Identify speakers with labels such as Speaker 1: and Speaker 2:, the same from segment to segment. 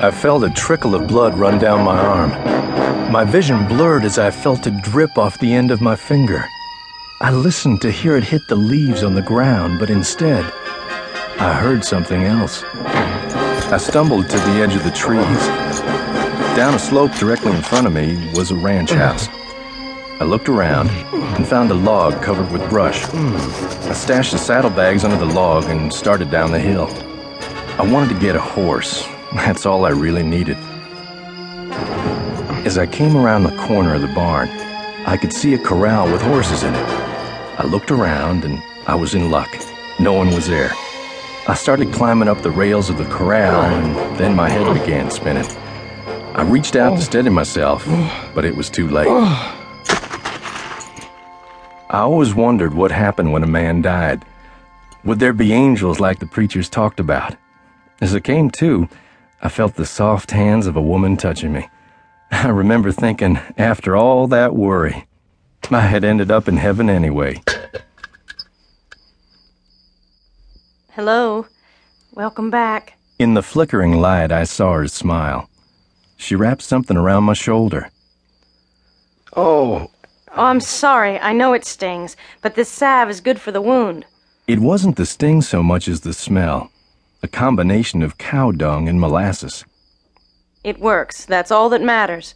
Speaker 1: I felt a trickle of blood run down my arm. My vision blurred as I felt it drip off the end of my finger. I listened to hear it hit the leaves on the ground, but instead, I heard something else. I stumbled to the edge of the trees. Down a slope directly in front of me was a ranch house. I looked around and found a log covered with brush. I stashed the saddlebags under the log and started down the hill. I wanted to get a horse. That's all I really needed. As I came around the corner of the barn, I could see a corral with horses in it. I looked around and I was in luck. No one was there. I started climbing up the rails of the corral and then my head began spinning. I reached out to steady myself, but it was too late. I always wondered what happened when a man died. Would there be angels like the preachers talked about? As I came to, I felt the soft hands of a woman touching me. I remember thinking, after all that worry, I had ended up in heaven anyway.
Speaker 2: Hello. Welcome back.
Speaker 1: In the flickering light, I saw her smile. She wrapped something around my shoulder.
Speaker 3: Oh,
Speaker 2: Oh, I'm sorry. I know it stings, but this salve is good for the wound.
Speaker 1: It wasn't the sting so much as the smell, a combination of cow dung and molasses.
Speaker 2: It works. That's all that matters.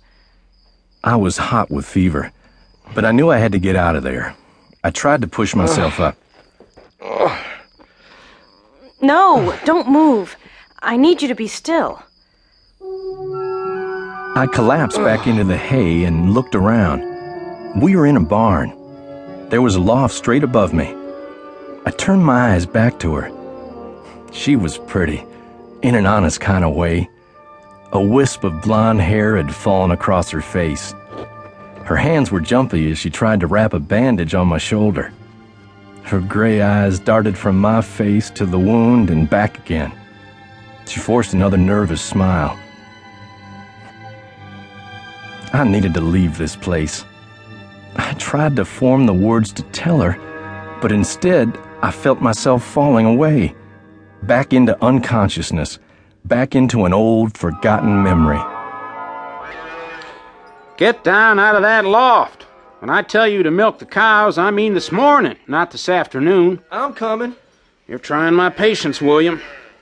Speaker 1: I was hot with fever, but I knew I had to get out of there. I tried to push myself up.
Speaker 2: No, don't move. I need you to be still.
Speaker 1: I collapsed back into the hay and looked around. We were in a barn. There was a loft straight above me. I turned my eyes back to her. She was pretty, in an honest kind of way. A wisp of blonde hair had fallen across her face. Her hands were jumpy as she tried to wrap a bandage on my shoulder. Her gray eyes darted from my face to the wound and back again. She forced another nervous smile. I needed to leave this place. I tried to form the words to tell her, but instead I felt myself falling away, back into unconsciousness, back into an old, forgotten memory.
Speaker 4: Get down out of that loft. When I tell you to milk the cows, I mean this morning, not this afternoon.
Speaker 3: I'm coming.
Speaker 4: You're trying my patience, William.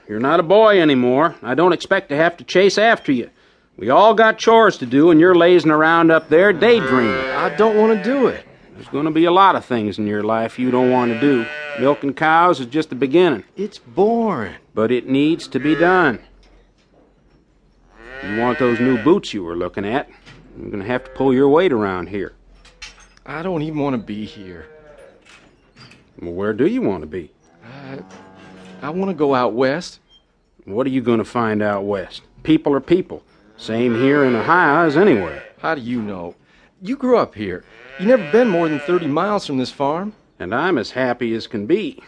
Speaker 4: You're not a boy anymore. I don't expect to have to chase after you. We all got chores to do, and you're lazing around up there daydreaming.
Speaker 3: I don't want to do it.
Speaker 4: There's going to be a lot of things in your life you don't want to do. Milking cows is just the beginning,
Speaker 3: It's boring.
Speaker 4: but it needs to be done. You want those new boots you were looking at? You're going to have to pull your weight around here.
Speaker 3: I don't even want to be here.
Speaker 4: Well, where do you want to be?
Speaker 3: I I want to go out west.
Speaker 4: What are you going to find out west? People are people. Same here in Ohio as anywhere.
Speaker 3: How do you know? You grew up here. You never been more than 30 miles from this farm.
Speaker 4: And I'm as happy as can be.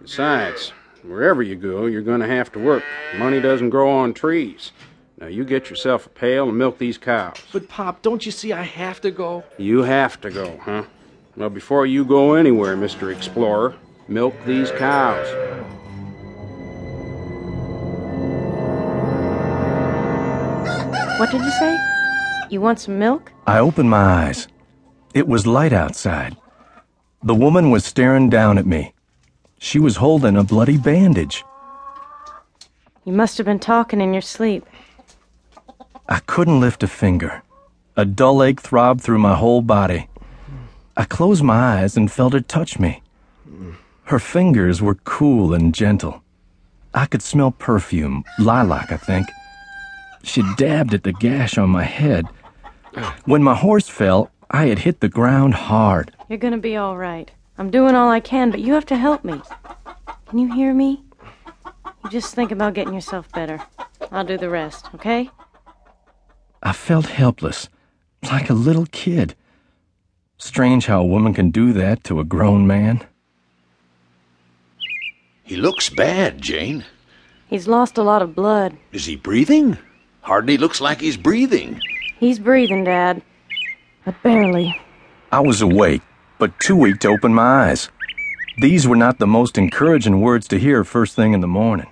Speaker 4: Besides, wherever you go, you're going to have to work. Money doesn't grow on trees. Now, you get yourself a pail and milk these cows.
Speaker 3: But, Pop, don't you see I have to go?
Speaker 4: You have to go, huh? Well, before you go anywhere, Mr. Explorer, milk these cows.
Speaker 2: What did you say? You want some milk?
Speaker 1: I opened my eyes. It was light outside. The woman was staring down at me. She was holding a bloody bandage.
Speaker 2: You must have been talking in your sleep.
Speaker 1: I couldn't lift a finger. A dull ache throbbed through my whole body. I closed my eyes and felt her touch me. Her fingers were cool and gentle. I could smell perfume, lilac, I think. She dabbed at the gash on my head. When my horse fell, I had hit the ground hard.
Speaker 2: You're gonna be all right. I'm doing all I can, but you have to help me. Can you hear me? You just think about getting yourself better. I'll do the rest, okay?
Speaker 1: I felt helpless, like a little kid. Strange how a woman can do that to a grown man.
Speaker 5: He looks bad, Jane.
Speaker 2: He's lost a lot of blood.
Speaker 5: Is he breathing? Hardly looks like he's breathing.
Speaker 2: He's breathing, Dad. But barely.
Speaker 1: I was awake, but too weak to open my eyes. These were not the most encouraging words to hear first thing in the morning.